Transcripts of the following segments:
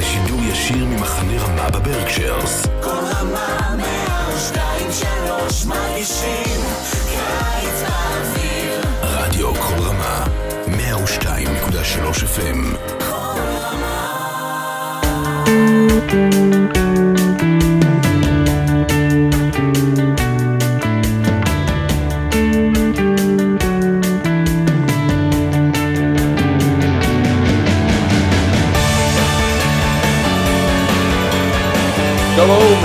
לשידור ישיר ממחנה רמה בברקשיירס. כל רמה מהשתיים שלוש מרגישים קיץ באוויר רדיו כל רמה, 102.3 FM. כל רמה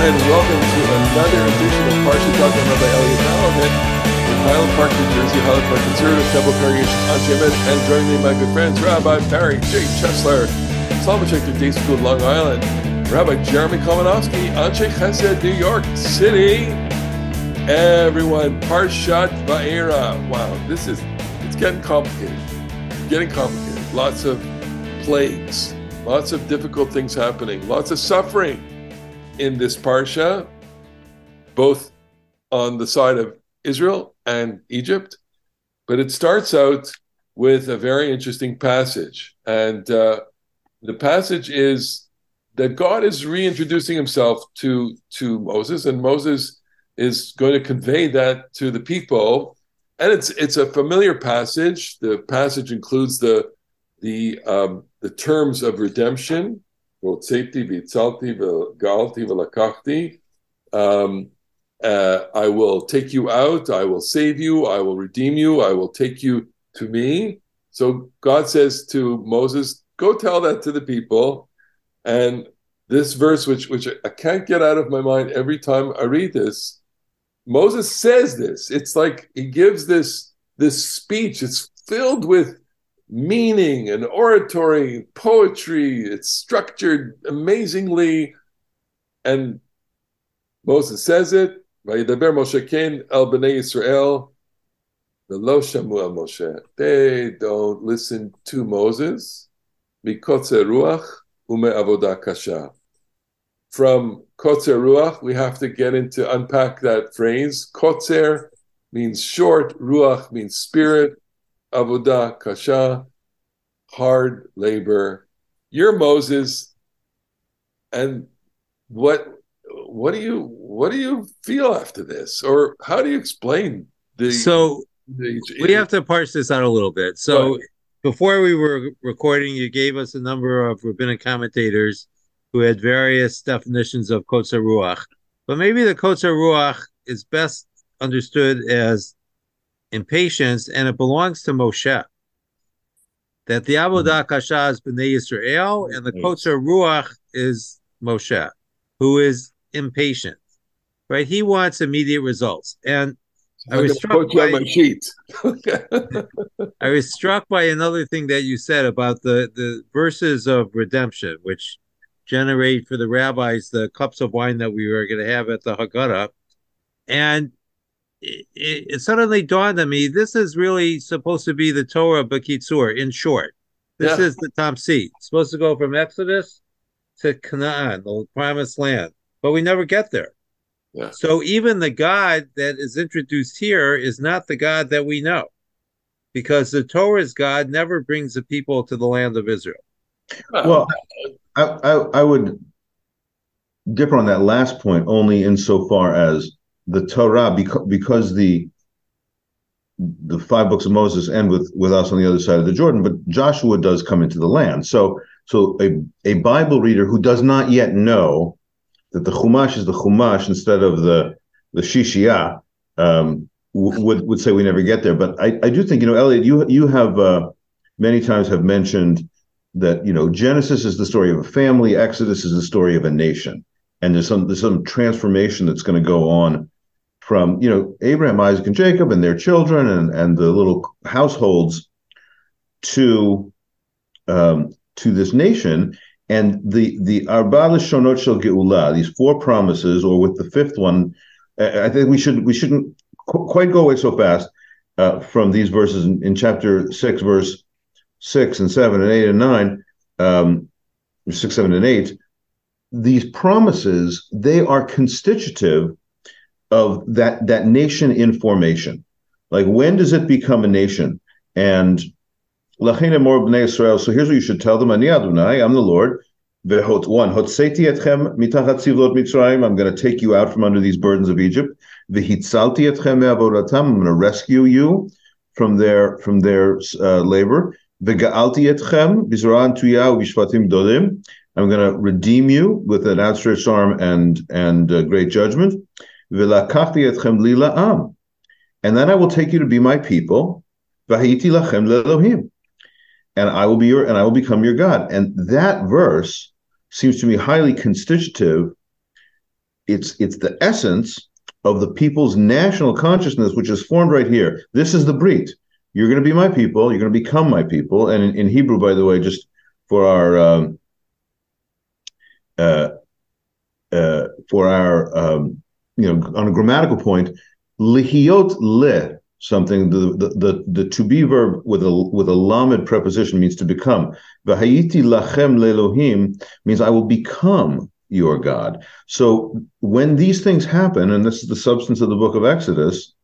and welcome to another edition of Parsha Talk Rabbi Elliot Malomet in Highland Park, New Jersey, Highland Park Conservative Temple Congregation Anshe Emet, and joining me, my good friends, Rabbi Barry J. Chesler, Solomon Day School, Long Island, Rabbi Jeremy Kalmanofsky, Anshe Chesed, New York City. Everyone, Parshat Va'era. Wow, this is, it's getting complicated. Getting complicated. Lots of plagues, lots of difficult things happening, lots of suffering in this parsha, both on the side of Israel and Egypt. But it starts out with a very interesting passage. And uh, the passage is that God is reintroducing himself to, to Moses, and Moses is going to convey that to the people. And it's it's a familiar passage. The passage includes the the um, the terms of redemption, והוצאתי והצלתי וגאלתי ולקחתי. Um, uh, I will take you out, I will save you, I will redeem you, I will take you to me. So God says to Moses, go tell that to the people. And this verse, which which I can't get out of my mind every time I read this, Moses says this. It's like he gives this this speech. It's filled with meaning and oratory, poetry. It's structured amazingly. And Moses says it. They don't listen to Moses, ruach. From kotzer ruach, we have to get into unpack that phrase. Kotzer means short, ruach means spirit, avodah kasha, hard labor. You're Moses, and what what do you what do you feel after this, or how do you explain the? So the, we have to parse this out a little bit. So Right. before we were recording, you gave us a number of rabbinic commentators who had various definitions of kotzer ruach, but maybe the kotzer ruach is best understood as impatience, and it belongs to Moshe. That the avodah mm-hmm. kasha is bnei Yisrael, and the kotzer ruach is Moshe, who is impatient. Right? He wants immediate results, and I was struck quote you on by-. I was struck by another thing that you said about the the verses of redemption, which generate for the rabbis the cups of wine that we were going to have at the Haggadah, and it, it, it suddenly dawned on me: this is really supposed to be the Torah Bakitsur. In short, this Yeah. is the Tamsi. It's supposed to go from Exodus to Canaan, the Promised Land, but we never get there. Yeah. So even the God that is introduced here is not the God that we know because the Torah's God never brings the people to the land of Israel. Well, I, I I would differ on that last point only insofar as the Torah, because because the the five books of Moses end with with us on the other side of the Jordan, but Joshua does come into the land. So so a, a Bible reader who does not yet know that the Chumash is the Chumash instead of the the Shishiyah um, w- would would say we never get there. But I, I do think you know Elliot, you you have uh, many times have mentioned that you know Genesis is the story of a family, Exodus is the story of a nation, and there's some there's some transformation that's going to go on from you know Abraham, Isaac, and Jacob and their children and and the little households to um, to this nation. And the the Arba Shonot Shel Geula, these four promises, or with the fifth one, I think we should we shouldn't qu- quite go away so fast uh, from these verses in, in chapter six, verse six and seven and eight and nine, um, six, seven, and eight. These promises they are constitutive of that that nation in formation. Like when does it become a nation? And. So here's what you should tell them: I'm the Lord. One. I'm going to take you out from under these burdens of Egypt. I'm going to rescue you from their from their uh, labor. I'm going to redeem you with an outstretched arm and and uh, great judgment. And then I will take you to be my people. And I will be your and I will become your God. And that verse seems to me highly constitutive. It's it's the essence of the people's national consciousness, which is formed right here. This is the brit. You're going to be my people. You're going to become my people. And in, in Hebrew, by the way, just for our um, uh, uh, for our um, you know on a grammatical point, lihiot le something the, the the the to be verb with a with a lamed preposition means to become. V'hayiti lachem lelohim means I will become your God. So when these things happen, and this is the substance of the book of Exodus,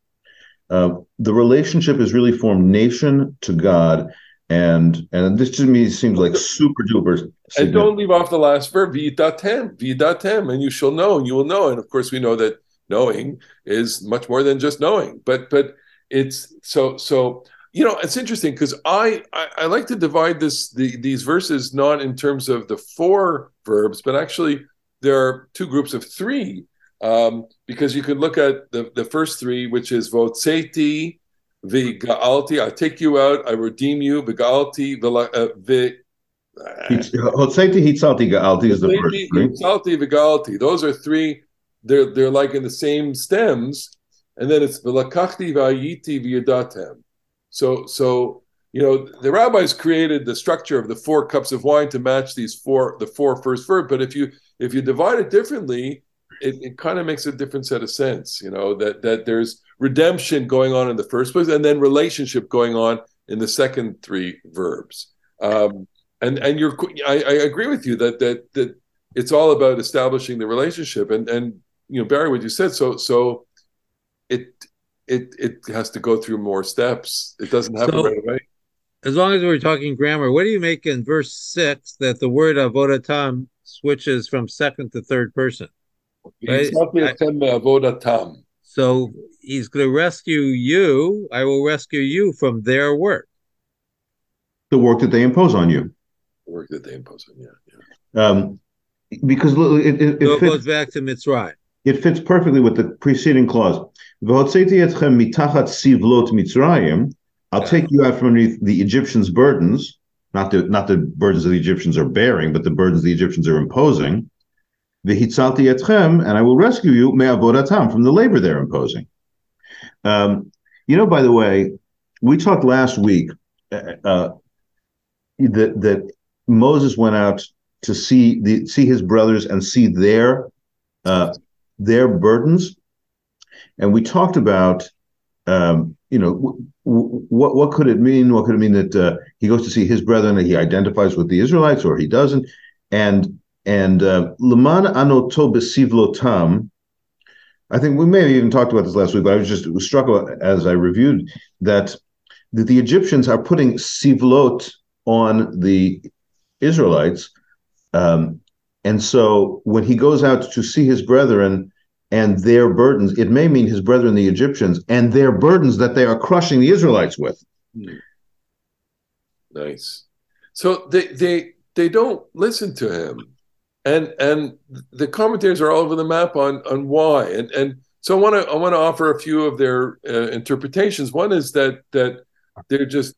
uh, the relationship is really formed nation to God. And and this to me seems like super duper. And don't leave off the last verb, vidatem, vidatem, and you shall know, and you will know. And of course, we know that knowing is much more than just knowing. But but it's so so you know it's interesting because I, I, I like to divide this the, these verses not in terms of the four verbs but actually there are two groups of three um, because you could look at the, the first three which is votseti v'ga'alti I take you out I redeem you v'ga'alti v'ga'alti Hotseti hitzalti ga'alti is the first three. Hitzalti. Those are three. They're they're like in the same stems, and then it's v'lakachti v'ayiti v'yadatem. So, so you know, the rabbis created the structure of the four cups of wine to match these four, the four first verbs. But if you if you divide it differently, it, it kind of makes a different set of sense. You know that that there's redemption going on in the first place, and then relationship going on in the second three verbs. Um, and and you're, I, I agree with you that that that it's all about establishing the relationship. And and you know, Barry, what you said. So so it it it has to go through more steps. It doesn't happen So- right away. As long as we're talking grammar, what do you make in verse six that the word avodatam switches from second to third person? Right. Avodatam. So he's going to rescue you. I will rescue you from their work. The work that they impose on you. The Work that they impose on you. Yeah. Um, because look, it, it, So it it fits goes back to Mitzrayim. It fits perfectly with the preceding clause. I'll take you out from underneath the Egyptians' burdens, not the not the burdens that the Egyptians are bearing, but the burdens the Egyptians are imposing. V'hitzalti etchem, and I will rescue you me'avodatam from the labor they're imposing. Um, you know, by the way, we talked last week uh, uh, that that Moses went out to see the see his brothers and see their uh, their burdens, and we talked about um, you know w- w- what what could it mean? What could it mean that uh, he goes to see his brethren and he identifies with the Israelites or he doesn't? And and uh, leman anoto besivlotam. I think we may have even talked about this last week, but I was just struck as I reviewed that that the Egyptians are putting sivlot on the Israelites. Um, and so when he goes out to see his brethren and their burdens, it may mean his brethren, the Egyptians, and their burdens that they are crushing the Israelites with. Nice. So they they they don't listen to him, and and the commentators are all over the map on on why. And and so I want to I want to offer a few of their uh, interpretations. One is that that they're just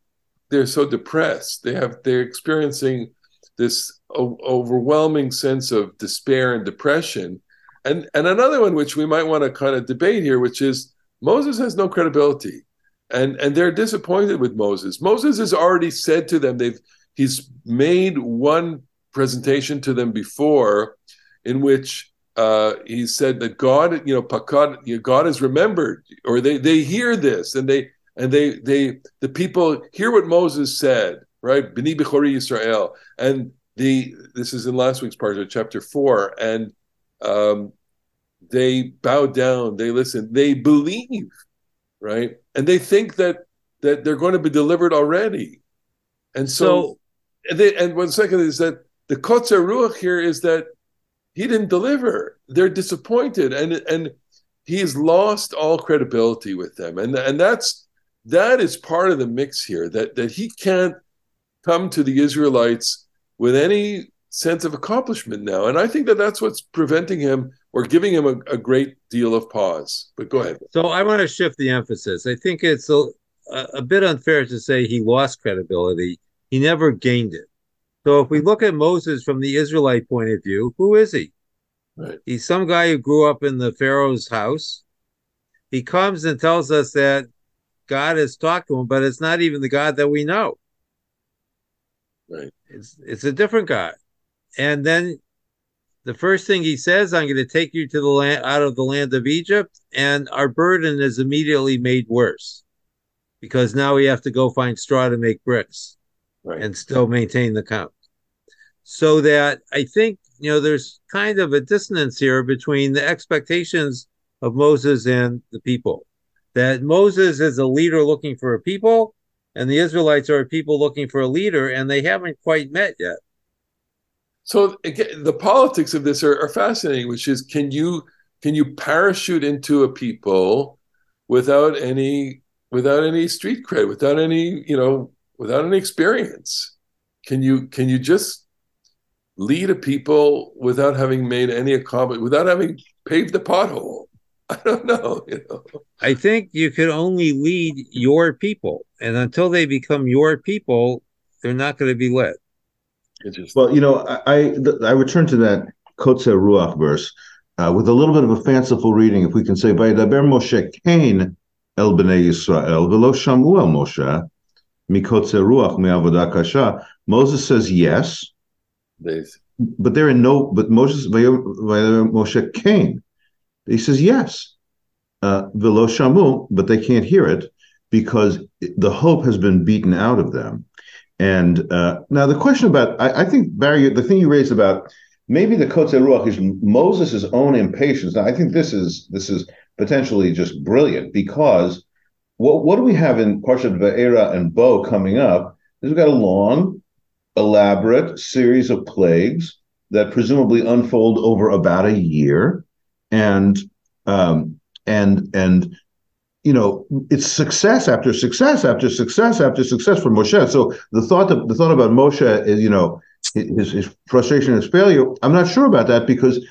they're so depressed. They have they're experiencing this o- overwhelming sense of despair and depression. And and another one which we might want to kind of debate here, which is Moses has no credibility and and they're disappointed with Moses. Moses has already said to them they've he's made one presentation to them before, in which uh, he said that God, you know, pakad, God is remembered, or they they hear this and they and they they the people hear what Moses said, right? B'ni b'chori Yisrael, and the this is in last week's part of chapter four, and um, they bow down, they listen, they believe right? And they think that that they're going to be delivered already, and so, So and, they, and one second is that the Kotzer Ruach here is that he didn't deliver. They're disappointed, and and he's lost all credibility with them, and and that's that is part of the mix here. That that he can't come to the Israelites with any sense of accomplishment now, and I think that that's what's preventing him or giving him a, a great deal of pause. But go ahead. So I want to shift the emphasis. I think it's a, a bit unfair to say he lost credibility. He never gained it. So if we look at Moses from the Israelite point of view, who is he? Right. He's some guy who grew up in the Pharaoh's house. He comes and tells us that God has talked to him, but it's not even the God that we know. Right. It's it's a different God. And then the first thing he says, I'm going to take you to the land out of the land of Egypt, and our burden is immediately made worse because now we have to go find straw to make bricks Right. and still maintain the count. So that I think, you know, there's kind of a dissonance here between the expectations of Moses and the people. That Moses is a leader looking for a people, and the Israelites are a people looking for a leader, and they haven't quite met yet. So again, the politics of this are, are fascinating, which is can you can you parachute into a people without any without any street cred, without any you know without any experience? Can you can you just lead a people without having made any accomplishment, without having paved the pothole? I don't know. You know. I think you can only lead your people, and until they become your people, they're not going to be led. Well, you know, I I, th- I return to that Kotze Ruach verse uh, with a little bit of a fanciful reading, if we can say, "Vayidaber Moshe ken el bnei Yisrael velo shamu el Moshe mikotze ruach me'avodah kasha." Moses says yes, They- but they're in no. But Moses Vayidaber Moshe ken, he says yes, uh, velo shamu, but they can't hear it because the hope has been beaten out of them. And uh, now the question about, I, I think Barry, the thing you raised about maybe the Kotze Ruach is Moses' own impatience. Now I think this is this is potentially just brilliant because what what do we have in Parshat Ve'era and Bo coming up? Is we've got a long, elaborate series of plagues that presumably unfold over about a year, and um, and and you know, it's success after success after success after success for Moshe. So the thought that, the thought about Moshe is, you know, his, his frustration, his failure. I'm not sure about that because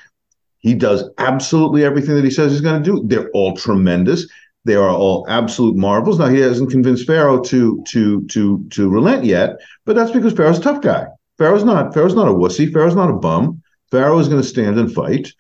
he does absolutely everything that he says he's going to do. They're all tremendous. They are all absolute marvels. Now he hasn't convinced Pharaoh to to to to relent yet, but that's because Pharaoh's a tough guy. Pharaoh's not Pharaoh's not a wussy. Pharaoh's not a bum. Pharaoh is going to stand and fight.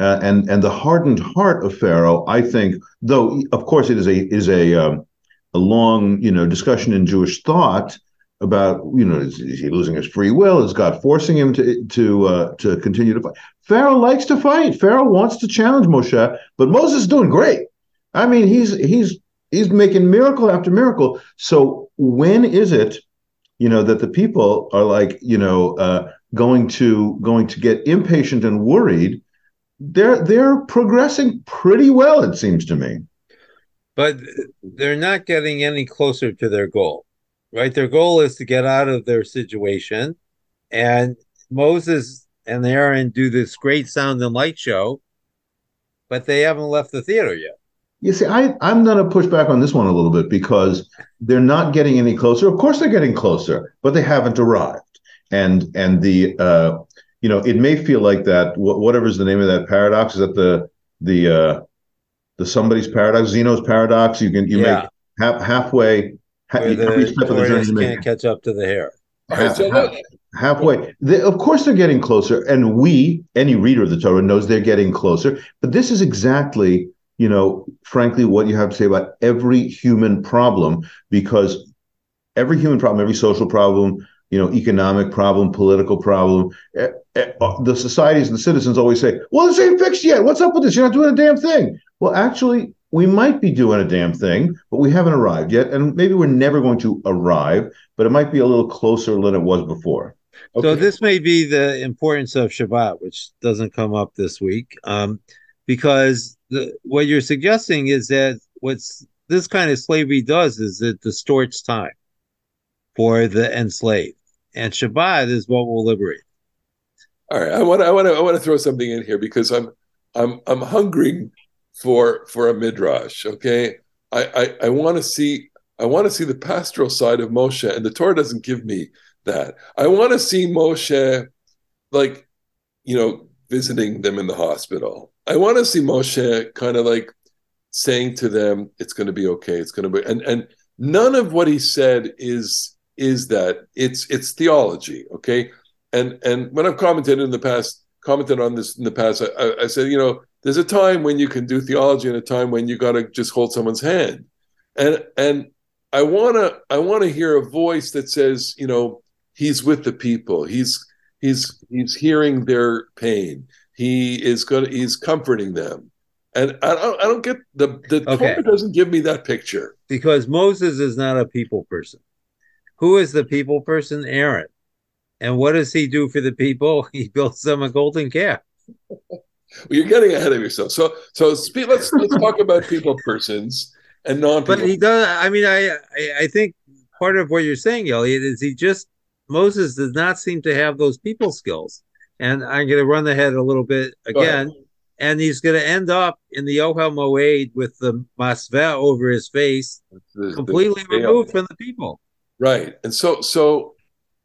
Uh, and and the hardened heart of Pharaoh, I think, though of course it is a is a um, a long you know discussion in Jewish thought about you know is, is he losing his free will? Is God forcing him to to uh, to continue to fight? Pharaoh likes to fight. Pharaoh wants to challenge Moshe, but Moses is doing great. I mean, he's he's he's making miracle after miracle. So when is it, you know, that the people are like you know uh, going to going to get impatient and worried? They're they're progressing pretty well it seems to me. But they're not getting any closer to their goal right? Their goal is to get out of their situation. And moses and aaron do this great sound and light show but they haven't left the theater yet. You see i i'm going to push back on this one a little bit because they're not getting any closer. Of course they're getting closer but they haven't arrived. And and the uh you know, it may feel like that. Whatever's the name of that paradox is that the the uh, the somebody's paradox, Zeno's paradox. You can you Yeah. make half halfway ha- every the step of the journey. tortoise You make can't catch up to the hare All right, so half- look, halfway. They, of course, they're getting closer, and we, any reader of the Torah, knows they're getting closer. But this is exactly, you know, frankly, what you have to say about every human problem, because every human problem, every social problem, you know, economic problem, political problem, the societies and the citizens always say, "Well, this ain't fixed yet. What's up with this? You're not doing a damn thing." Well, actually, we might be doing a damn thing, but we haven't arrived yet, and maybe we're never going to arrive. But it might be a little closer than it was before. So this may be the importance of Shabbat, which doesn't come up this week, um, because the, what you're suggesting is that what's this kind of slavery does is it distorts time for the enslaved, and Shabbat is what will liberate. All right, I want to I want to I want to throw something in here because I'm I'm I'm hungering for for a midrash. Okay, I I, I want to see I want to see the pastoral side of Moshe, and the Torah doesn't give me that. I want to see Moshe, like you know, visiting them in the hospital. I want to see Moshe kind of like saying to them, "It's going to be okay. It's going to be," and and none of what he said is is that it's it's theology. Okay, and and when I've commented in the past, commented on this in the past, I, I said, you know, there's a time when you can do theology and a time when you got to just hold someone's hand, and and I wanna I wanna hear a voice that says, you know, he's with the people. He's he's he's hearing their pain. He is to he's comforting them. And I don't, I don't get the the Okay. Torah doesn't give me that picture. because Moses is not a people person. Who is the people person? Aaron. And what does he do for the people? He builds them a golden calf. Well, you're getting ahead of yourself. So so spe- let's let's talk about people persons and non But he does. I mean, I, I I think part of what you're saying, Elliot, is he just Moses does not seem to have those people skills. And I'm going to run ahead a little bit again. And he's going to end up in the Ohel Moed with the masveh over his face, The- the completely veil. removed from the people. Right. And so so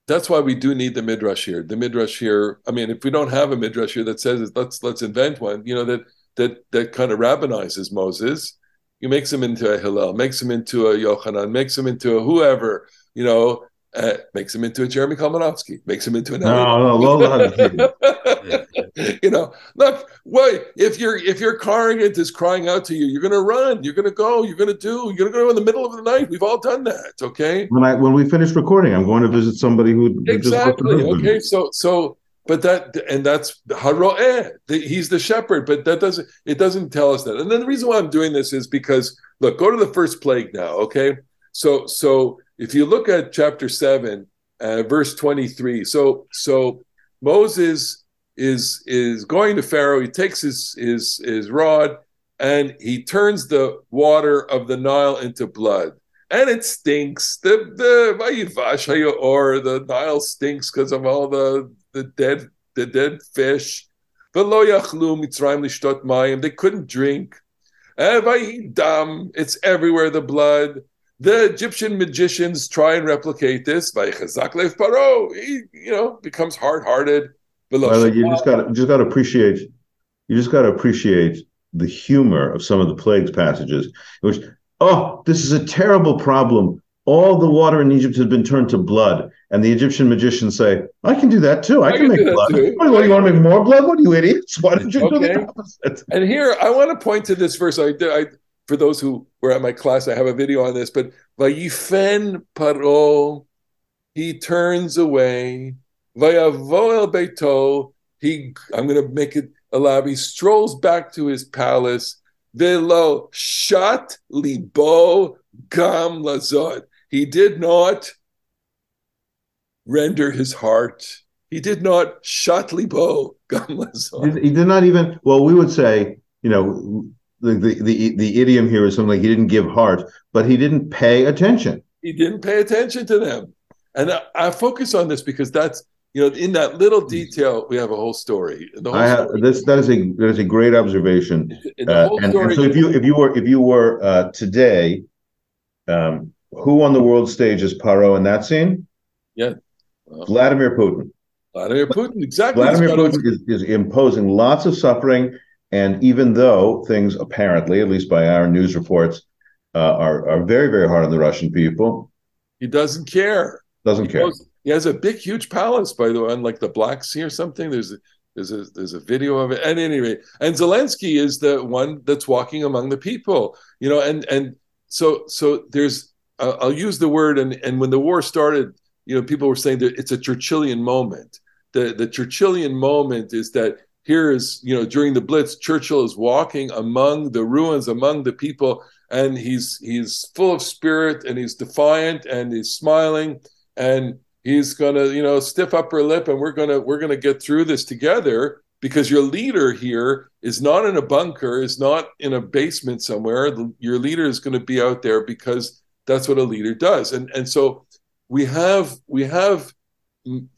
that's why we do need the midrash here. The midrash here, I mean, if we don't have a midrash here that says let's let's invent one, you know, that that that kind of rabbinizes Moses, he makes him into a Hillel, makes him into a Yochanan, makes him into a whoever, you know, uh, makes him into a Jeremy Kalmanofsky, makes him into an No, no, Lola. you know, look, wait, if your if your car agent is crying out to you, you're gonna run, you're gonna go, you're gonna do, you're gonna go in the middle of the night. We've all done that, okay? When I when we finish recording, I'm going to visit somebody who who just Exactly. Okay. So so but that and that's haroeh. The- He's the shepherd, but that doesn't it doesn't tell us that. And then the reason why I'm doing this is because look, go to the first plague now. Okay. So so if you look at chapter seven, uh, verse 23, so so Moses is is going to Pharaoh. He takes his his his rod and he turns the water of the Nile into blood and it stinks. The the or the Nile stinks because of all the the dead the dead fish. They couldn't drink. It's everywhere. The blood. The Egyptian magicians try and replicate this. Vayichazak lev paro. He you know becomes hard hearted. Well, you just got just got to appreciate you just got to appreciate the humor of some of the plagues passages, which oh, this is a terrible problem. All the water in Egypt has been turned to blood, and the Egyptian magicians say, "I can do that too. I, I can, can make blood. What, do you want to make more blood? What are you idiots? Why did you do Okay. the opposite?" And here I want to point to this verse. I, I for those who were at my class, I have a video on this. But Vayifen Paro, he turns away. Vayavo el beito, he. I'm going to make it elaborate. He strolls back to his palace. Velo shat libo gam lazod. He did not render his heart. He did not shat libo gam He lazod. he did not even. Well, we would say, you know, the the the, the idiom here is something like he didn't give heart, but he didn't pay attention. he didn't pay attention to them. And I, I focus on this because that's you know in that little detail we have a whole story. The whole I have story, this. That is a that is a great observation. Uh, and, and so if you if you were if you were uh, today, um, who on the world stage is Paro in that scene? Well, Vladimir Putin. Vladimir Putin, exactly. Vladimir That's what I was- Putin is, is imposing lots of suffering, and even though things apparently, at least by our news reports, uh, are are very very hard on the Russian people, He doesn't care. doesn't He, care. goes- he has a big, huge palace, by the way, on like the Black Sea or something. There's a, there's a there's a video of it. At any rate, and Zelensky is the one that's walking among the people. You know, and and so so there's uh, I'll use the word and and when the war started, you know, people were saying that it's a Churchillian moment. The the Churchillian moment is that here is you know during the Blitz, Churchill is walking among the ruins, among the people, and he's he's full of spirit and he's defiant and he's smiling and he's gonna you know stiff upper lip and we're gonna we're gonna get through this together because your leader here is not in a bunker is not in a basement somewhere. Your leader is going to be out there because that's what a leader does. And and so we have we have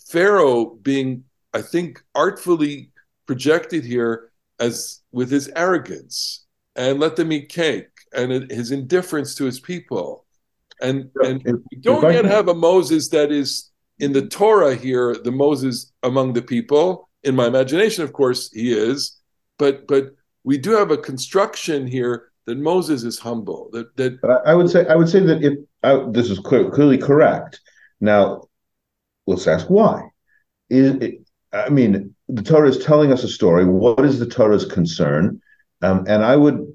pharaoh being I think, artfully projected here as with his arrogance and let them eat cake and his indifference to his people. And, and If- we don't yet can- have a Moses that is in the Torah here, the Moses among the people. In my imagination, of course, he is, but but we do have a construction here that Moses is humble. That that I I would say I would say that if I, this is clear, clearly correct. Now, let's ask why. Is it, I mean, the Torah is telling us a story. What is the Torah's concern? Um, and I would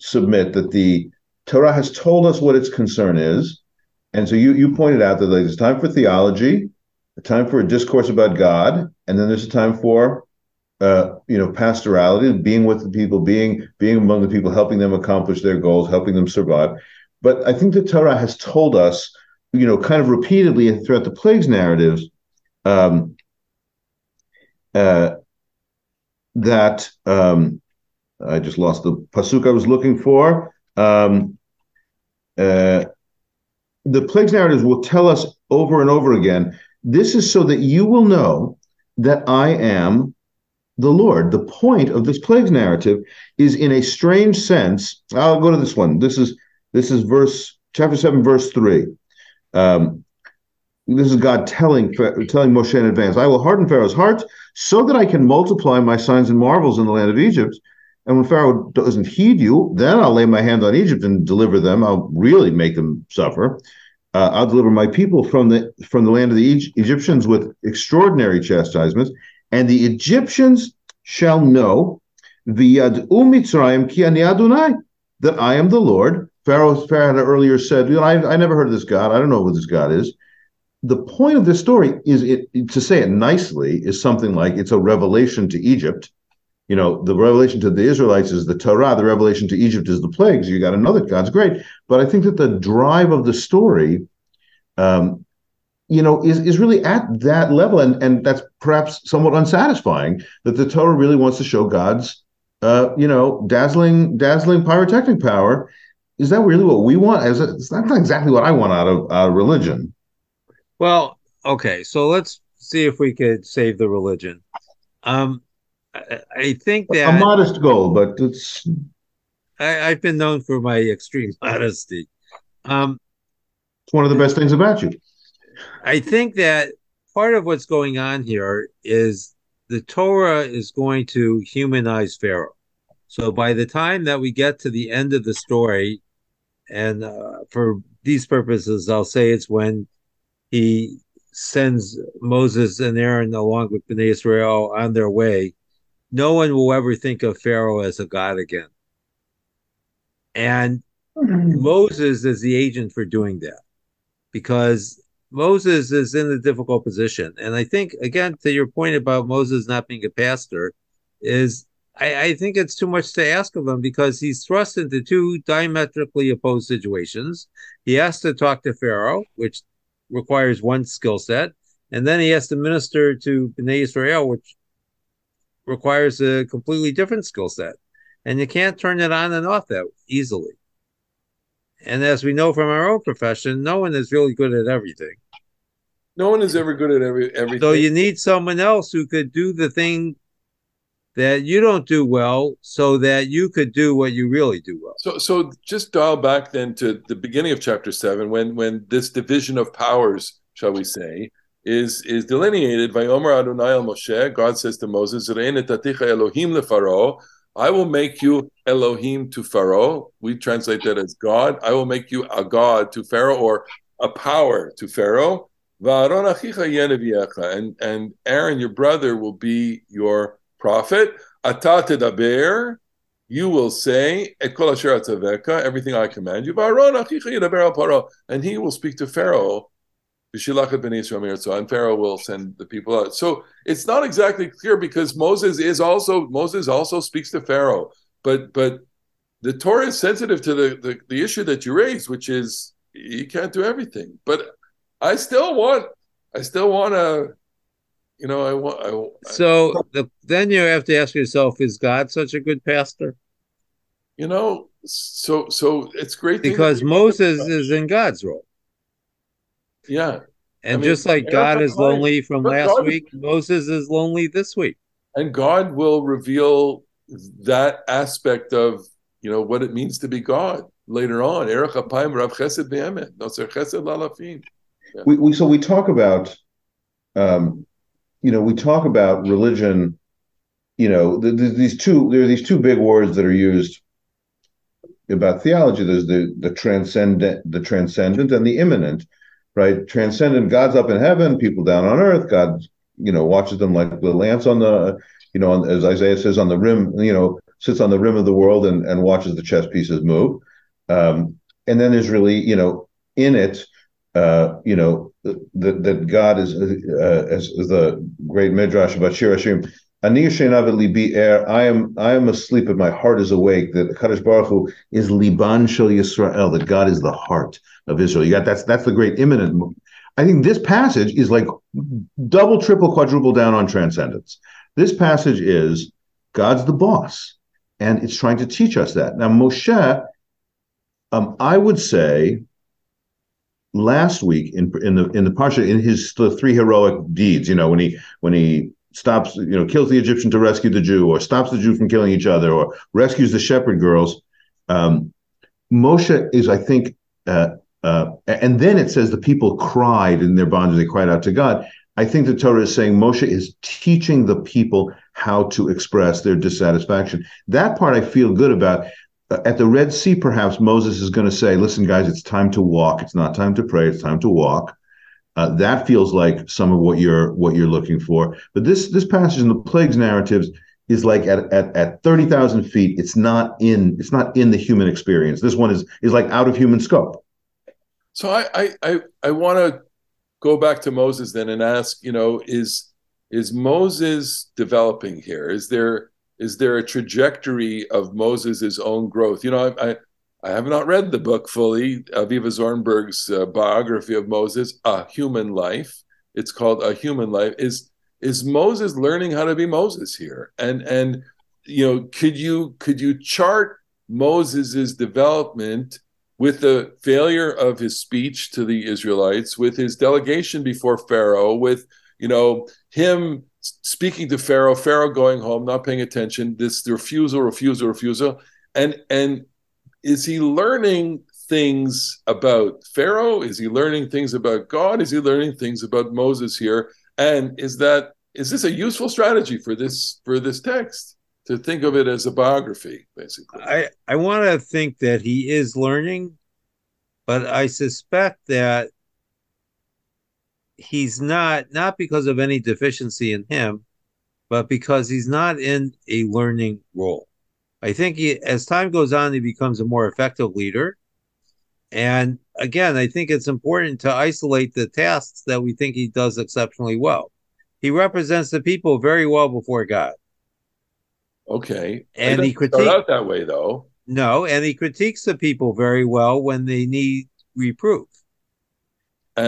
submit that the Torah has told us what its concern is. And so you you pointed out that like, there's time for theology, a time for a discourse about God, and then there's a time for uh, you know, pastorality, being with the people, being being among the people, helping them accomplish their goals, helping them survive. But I think the Torah has told us, you know, kind of repeatedly throughout the plagues narratives, um, uh, that um, I just lost the pasuk I was looking for. Um, uh, the plagues narratives will tell us over and over again. This is so that you will know that I am the Lord. The point of this plagues narrative is, in a strange sense, I'll go to this one. This is this is verse chapter seven, verse three. Um, this is God telling telling Moshe in advance, "I will harden Pharaoh's heart so that I can multiply my signs and marvels in the land of Egypt." And when Pharaoh doesn't heed you, then I'll lay my hand on Egypt and deliver them. I'll really make them suffer. Uh, I'll deliver my people from the from the land of the Egy- Egyptians with extraordinary chastisements, and the Egyptians shall know v'yad'u Mitzrayim ki ani Adonai that I am the Lord. Pharaoh, Pharaoh had earlier said, you know, I, I never heard of this God. I don't know who this God is. The point of this story is it to say it nicely is something like it's a revelation to Egypt. You know, the revelation to the Israelites is the Torah. The revelation to Egypt is the plagues. You got that God's great. But I think that the drive of the story, um, you know, is is really at that level, and and that's perhaps somewhat unsatisfying. That the Torah really wants to show God's, uh, you know, dazzling dazzling pyrotechnic power. Is that really what we want? As it's not exactly what I want out of out of religion. Well, okay, so let's see if we could save the religion. Um, I, I think that A modest goal, but it's I, I've been known for my extreme modesty. Um, it's one of the best things about you. I think that part of what's going on here is the Torah is going to humanize Pharaoh. So by the time that we get to the end of the story, and uh, for these purposes, I'll say it's when he sends Moses and Aaron along with Bnei Israel on their way. No one will ever think of Pharaoh as a god again. And hmm. Moses is the agent for doing that because Moses is in a difficult position. And I think, again, to your point about Moses not being a pastor, is I, I think it's too much to ask of him because he's thrust into two diametrically opposed situations. He has to talk to Pharaoh, which requires one skill set, and then he has to minister to Bnei Israel, which requires a completely different skill set. And you can't turn it on and off that easily. And as we know from our own profession, no one is really good at everything. no one is ever good at every everything. So you need someone else who could do the thing that you don't do well so that you could do what you really do well. So, so just dial back then to the beginning of chapter seven, when when this division of powers, shall we say, is is delineated. Vayomer Adonai el Moshe. God says to Moses, "Re'en Elohim leFaro." I will make you Elohim to Pharaoh. We translate that as God. I will make you a God to Pharaoh or a power to Pharaoh. And and Aaron, your brother, will be your prophet. Ata tedaber you will say, everything I command you. And he will speak to Pharaoh. "V'shilach et bnei and Pharaoh will send the people out. So it's not exactly clear because Moses is also Moses also speaks to Pharaoh, but but the Torah is sensitive to the the, the issue that you raised, which is you can't do everything. But I still want, I still want to, you know, I want. I, So the, then you have to ask yourself, is God such a good pastor? you know, so so it's great Because Moses is in God's role. Yeah. And I mean, just like God is Klein- lonely from last God- week, Moses is lonely this week. and God will reveal that aspect of you know what it means to be God later on. Erech Apayim Rav Chesed Be'emet, Noser Chesed Lalafim. we, we so we talk about um you know we talk about religion you know th- th- these two there are these two big words that are used about theology. There's the the transcendent the transcendent and the immanent right? Transcendent god's up in heaven people down on earth god you know watches them like little ants on the you know on, as isaiah says on the rim you know sits on the rim of the world and and watches the chess pieces move. Um and then there's really you know in it uh, you know that that God is uh, as, as the great midrash about Shir Hashirim. Ani libi er. I am I am asleep, but my heart is awake. That Kadosh Baruch Hu is liban shel Yisrael. That God is the heart of Israel. You got that's that's the great immanent. I think this passage is like double, triple, quadruple down on transcendence. This passage is God's the boss, and it's trying to teach us that. Now Moshe, um, I would say last week in in the in the parsha in his the three heroic deeds you know when he when he stops you know kills the egyptian to rescue the jew or stops the jew from killing each other or rescues the shepherd girls. Um moshe is i think uh uh and then it says the people cried in their bondage. They cried out to god. I think the torah is saying moshe is teaching the people how to express their dissatisfaction. That part i feel good about at the Red Sea, perhaps Moses is going to say, "Listen, guys, it's time to walk. It's not time to pray. It's time to walk." Uh, that feels like some of what you're what you're looking for. But this this passage in the plagues narratives is like at at, at thirty thousand feet. It's not in it's not in the human experience. This one is is like out of human scope. So I I I, I want to go back to Moses then and ask, you know, is is Moses developing here? Is there is there a trajectory of Moses' own growth? You know, I I, I have not read the book fully, Avivah Zornberg's uh, biography of Moses, A Human Life. It's called A Human Life. Is is Moses learning how to be Moses here? And and you know, could you could you chart Moses's development with the failure of his speech to the Israelites, with his delegation before Pharaoh, with you know him speaking to Pharaoh, Pharaoh going home, not paying attention, this refusal, refusal, refusal, and and is he learning things about Pharaoh? Is he learning things about God? Is he learning things about Moses here? And is that is this a useful strategy for this for this text to think of it as a biography, basically? I, I want to think that he is learning, but I suspect that he's not, not because of any deficiency in him, but because he's not in a learning role. I think he, as time goes on, he becomes a more effective leader. And again, I think it's important to isolate the tasks that we think he does exceptionally well. He represents the people very well before God. Okay, And he critique- out that way though. No, and he critiques the people very well when they need reproof.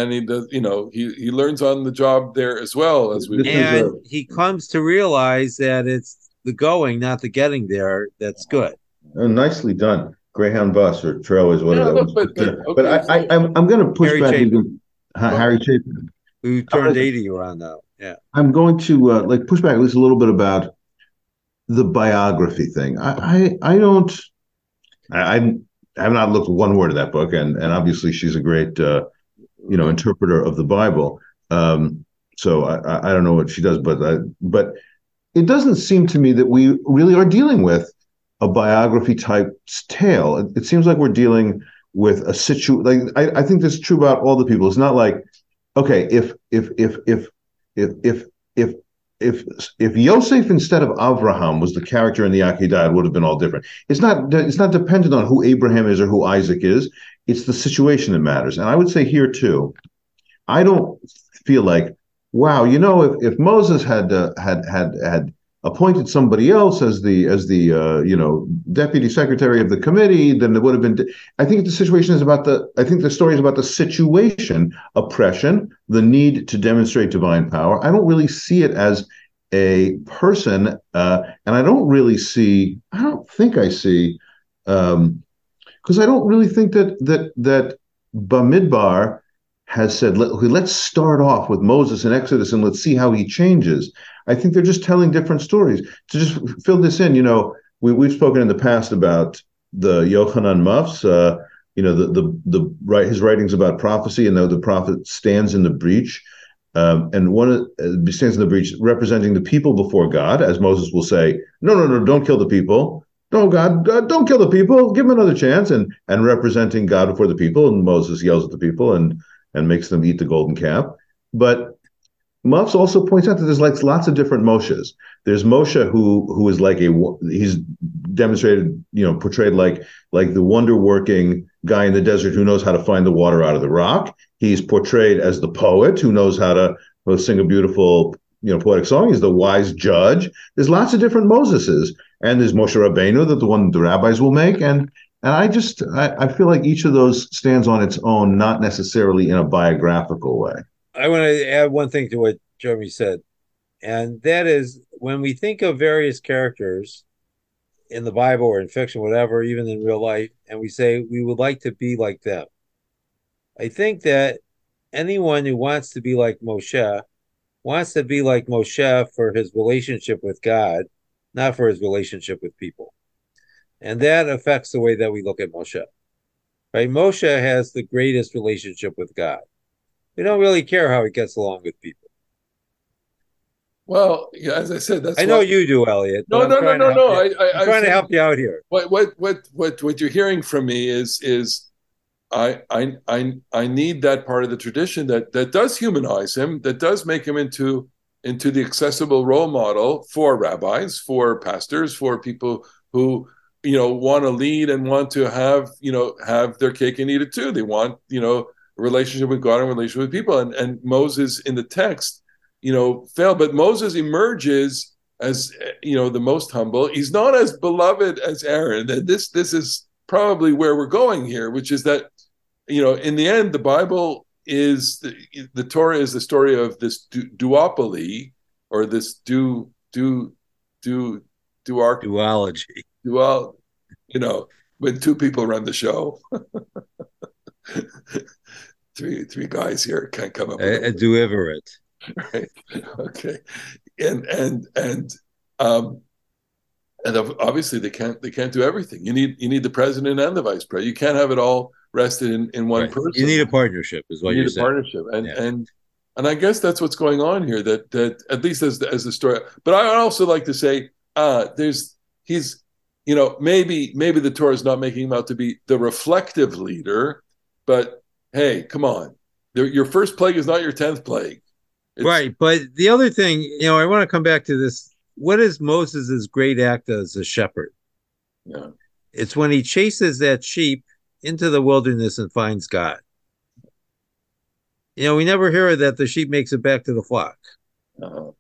And he does you know he he learns on the job there as well as we And a- he comes to realize that it's the going, not the getting there, that's good. Oh, nicely done, Greyhound bus or Trailways, whatever. Yeah, that look, was. but- but- but I, okay, I I'm I'm going to push Harry back. Chapin. even- Ha- Harry Chapin. Who turned 80 around now. Yeah. I'm going to uh, like push back at least a little bit about the biography thing. I I, I don't. I, I'm- I have not looked one word of that book, and and obviously she's a great uh, you know interpreter of the Bible. Um, so I, I don't know what she does, but I, but it doesn't seem to me that we really are dealing with a biography type tale. It, it seems like we're dealing with a situ. Like I, I think is true about all the people. It's not like okay if if if if if if if if if Yosef instead of Abraham was the character in the Akedah, it would have been all different. It's not it's not dependent on who Abraham is or who Isaac is. It's the situation that matters. And I would say here too, I don't feel like, wow, you know, if, if Moses had uh, had had had appointed somebody else as the as the uh, you know deputy secretary of the committee, then it would have been. I think the situation is about the. I think the story is about the situation, oppression, the need to demonstrate divine power. I don't really see it as a person, uh, and I don't really see. I don't think I see, because I don't really think that that that Bamidbar has said, Let, let's start off with Moses in Exodus and let's see how he changes. I think they're just telling different stories. To just fill this in, you know, we, we've spoken in the past about the Yochanan Muffs, uh, you know, the, the, the, right, his writings about prophecy and how the prophet stands in the breach. Um, and one uh, stands in the breach representing the people before God, as Moses will say, no, no, no, don't kill the people. No, God, God, don't kill the people. Give them another chance. And and representing God before the people, and Moses yells at the people and and makes them eat the golden calf. But Muffs also points out that there's like lots of different Moshes. There's Moshe who who is like a he's demonstrated, you know, portrayed like like the wonder working guy in the desert who knows how to find the water out of the rock. He's portrayed as the poet who knows how to sing a beautiful, you know, poetic song. He's the wise judge. There's lots of different Moseses, and there's Moshe Rabbeinu that the one the rabbis will make, and and I just I, I feel like each of those stands on its own, not necessarily in a biographical way. I want to add one thing to what Jeremy said, and that is when we think of various characters in the Bible or in fiction, whatever, even in real life, and we say we would like to be like them. I think that anyone who wants to be like Moshe wants to be like Moshe for his relationship with God, not for his relationship with people. And that affects the way that we look at Moshe. Right? Moshe has the greatest relationship with God. We don't really care how he gets along with people. Well, yeah, as I said, that's I know you do, Elliot. No, no, no, no, no. I, I, I'm trying to help you out here. What, what, what, what, what you're hearing from me is, is I, I, I, I need that part of the tradition that that does humanize him, that does make him into into the accessible role model for rabbis, for pastors, for people who you know want to lead and want to have you know have their cake and eat it too. They want you know a relationship with God and relationship with people. And and Moses in the text, you know, failed, but Moses emerges as you know the most humble. He's not as beloved as Aaron. And this this is probably where we're going here, which is that you know in the end the Bible is the, the Torah is the story of this du- duopoly or this do do do duar- duology. dual you know when two people run the show. Three three guys here can't come up with a, a right. Okay. And and and um and obviously they can't they can't do everything. You need you need the president and the vice president. You can't have it all rested in, in one right. person. you need a partnership is what you need a partnership. And yeah. and and i guess that's what's going on here that that at least as the, as the story but i also like to say uh there's he's you know maybe maybe the torah is not making him out to be the reflective leader but hey come on. Your first plague is not your 10th plague. It's, right but the other thing you know i want to come back to this. What is moses's great act as a shepherd? Yeah. It's when he chases that sheep into the wilderness and finds god. You know we never hear that the sheep makes it back to the flock. Uh,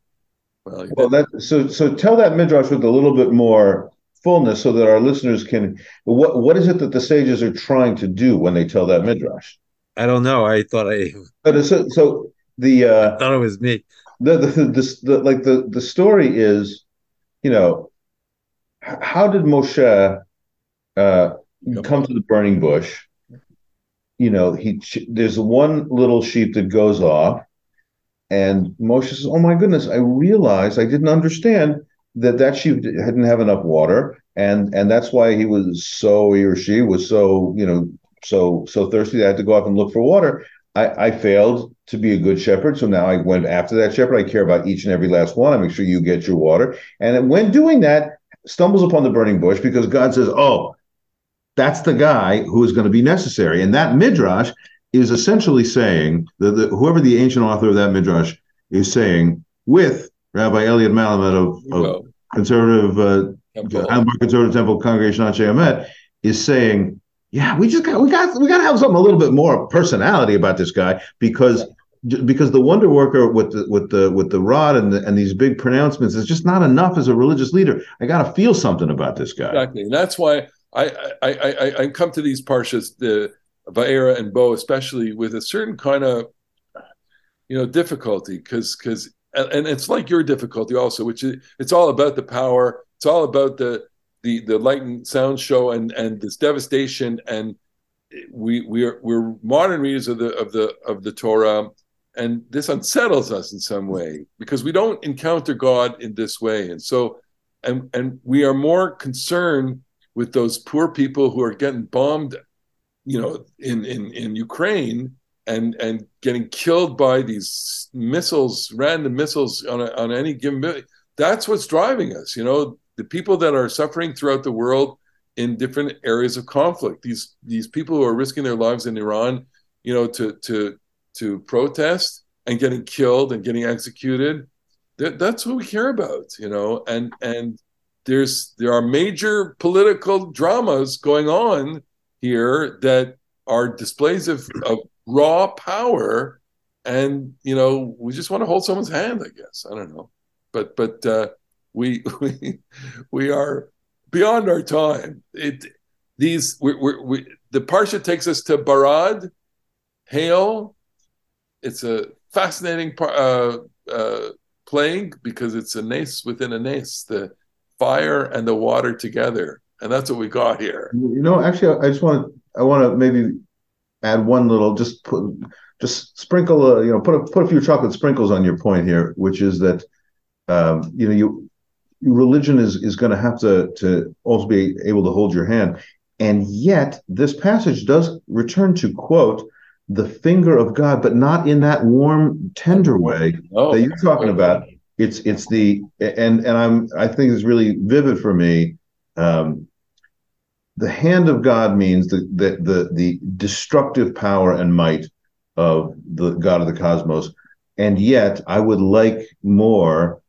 well, well that so so tell that midrash with a little bit more fullness so that our listeners can what what is it that the sages are trying to do when they tell that midrash? I don't know. I thought i but so, so the uh I thought it was me. the the, the, the, the like the the story is you know how did moshe uh come to the burning bush you know he there's one little sheep that goes off and moshe says oh my goodness i realized i didn't understand that that sheep didn't have enough water and and that's why he was so he or she was so you know so so thirsty they had to go off and look for water. I, I failed to be a good shepherd so now i went after that shepherd. I care about each and every last one. I make sure you get your water. And when doing that stumbles upon the burning bush because god says oh that's the guy who is going to be necessary and that midrash is essentially saying that the, whoever the ancient author of that midrash is saying with Rabbi Elliot Malomet of, of conservative uh, Conservative Temple Congregation Anshe Emet is saying, yeah, we just got we got we got to have something a little bit more personality about this guy because because the wonder worker with the with the with the rod and the, and these big pronouncements is just not enough as a religious leader. I got to feel something about this guy. Exactly, and that's why I I I, I come to these parshas the Va'era and Bo especially with a certain kind of you know difficulty because because and it's like your difficulty also, which is it's all about the power. It's all about the the the light and sound show and and this devastation and we we are we're modern readers of the of the of the Torah, and this unsettles us in some way because we don't encounter God in this way, and so and and we are more concerned with those poor people who are getting bombed, you know, in in in Ukraine and and getting killed by these missiles, random missiles on a, on any given. That's what's driving us, you know. The people that are suffering throughout the world in different areas of conflict. These these people who are risking their lives in Iran, you know, to to to protest and getting killed and getting executed. That, that's what we care about, you know. And and there's there are major political dramas going on here that are displays of, of raw power and you know we just want to hold someone's hand i guess i don't know but but uh, we we we are beyond our time. It these we, we, we the parsha takes us to Barad, hail. It's a fascinating uh, uh, plague because it's a nace within a nace, the fire and the water together, and that's what we got here. You know, actually, I just want to I want to maybe add one little just put just sprinkle a, you know put a put a few chocolate sprinkles on your point here, which is that um, you know you religion is is going to have to to also be able to hold your hand. And yet this passage does return to quote the finger of god but not in that warm tender way that you're talking about it's it's the and and i'm i think it's really vivid for me um the hand of god means the the the, the destructive power and might of the god of the cosmos and yet i would like more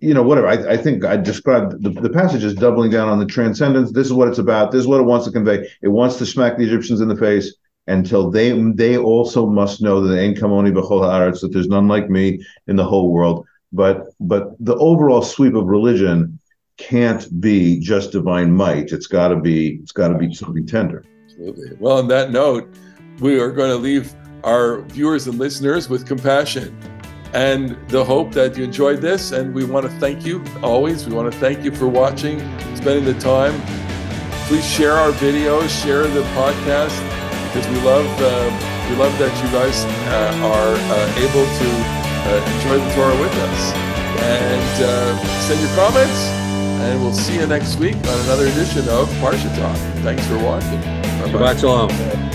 you know, whatever. I, I think I described the, the passage is doubling down on the transcendence. This is what it's about. This is what it wants to convey. It wants to smack the Egyptians in the face until they they also must know that ein kamoni bechol haaretz, that there's none like me in the whole world. But but the overall sweep of religion can't be just divine might. It's got to be it's got to be something tender. Absolutely. Well, on that note, we are going to leave our viewers and listeners with compassion and the hope that you enjoyed this. And we want to thank you always. We want to thank you for watching, spending the time. Please share our videos, share the podcast, because we love uh, we love that you guys uh, are uh, able to enjoy the Torah with us. And uh, send your comments, and we'll see you next week on another edition of Parsha Talk. Thanks for watching. Bye-bye. Shabbat shalom.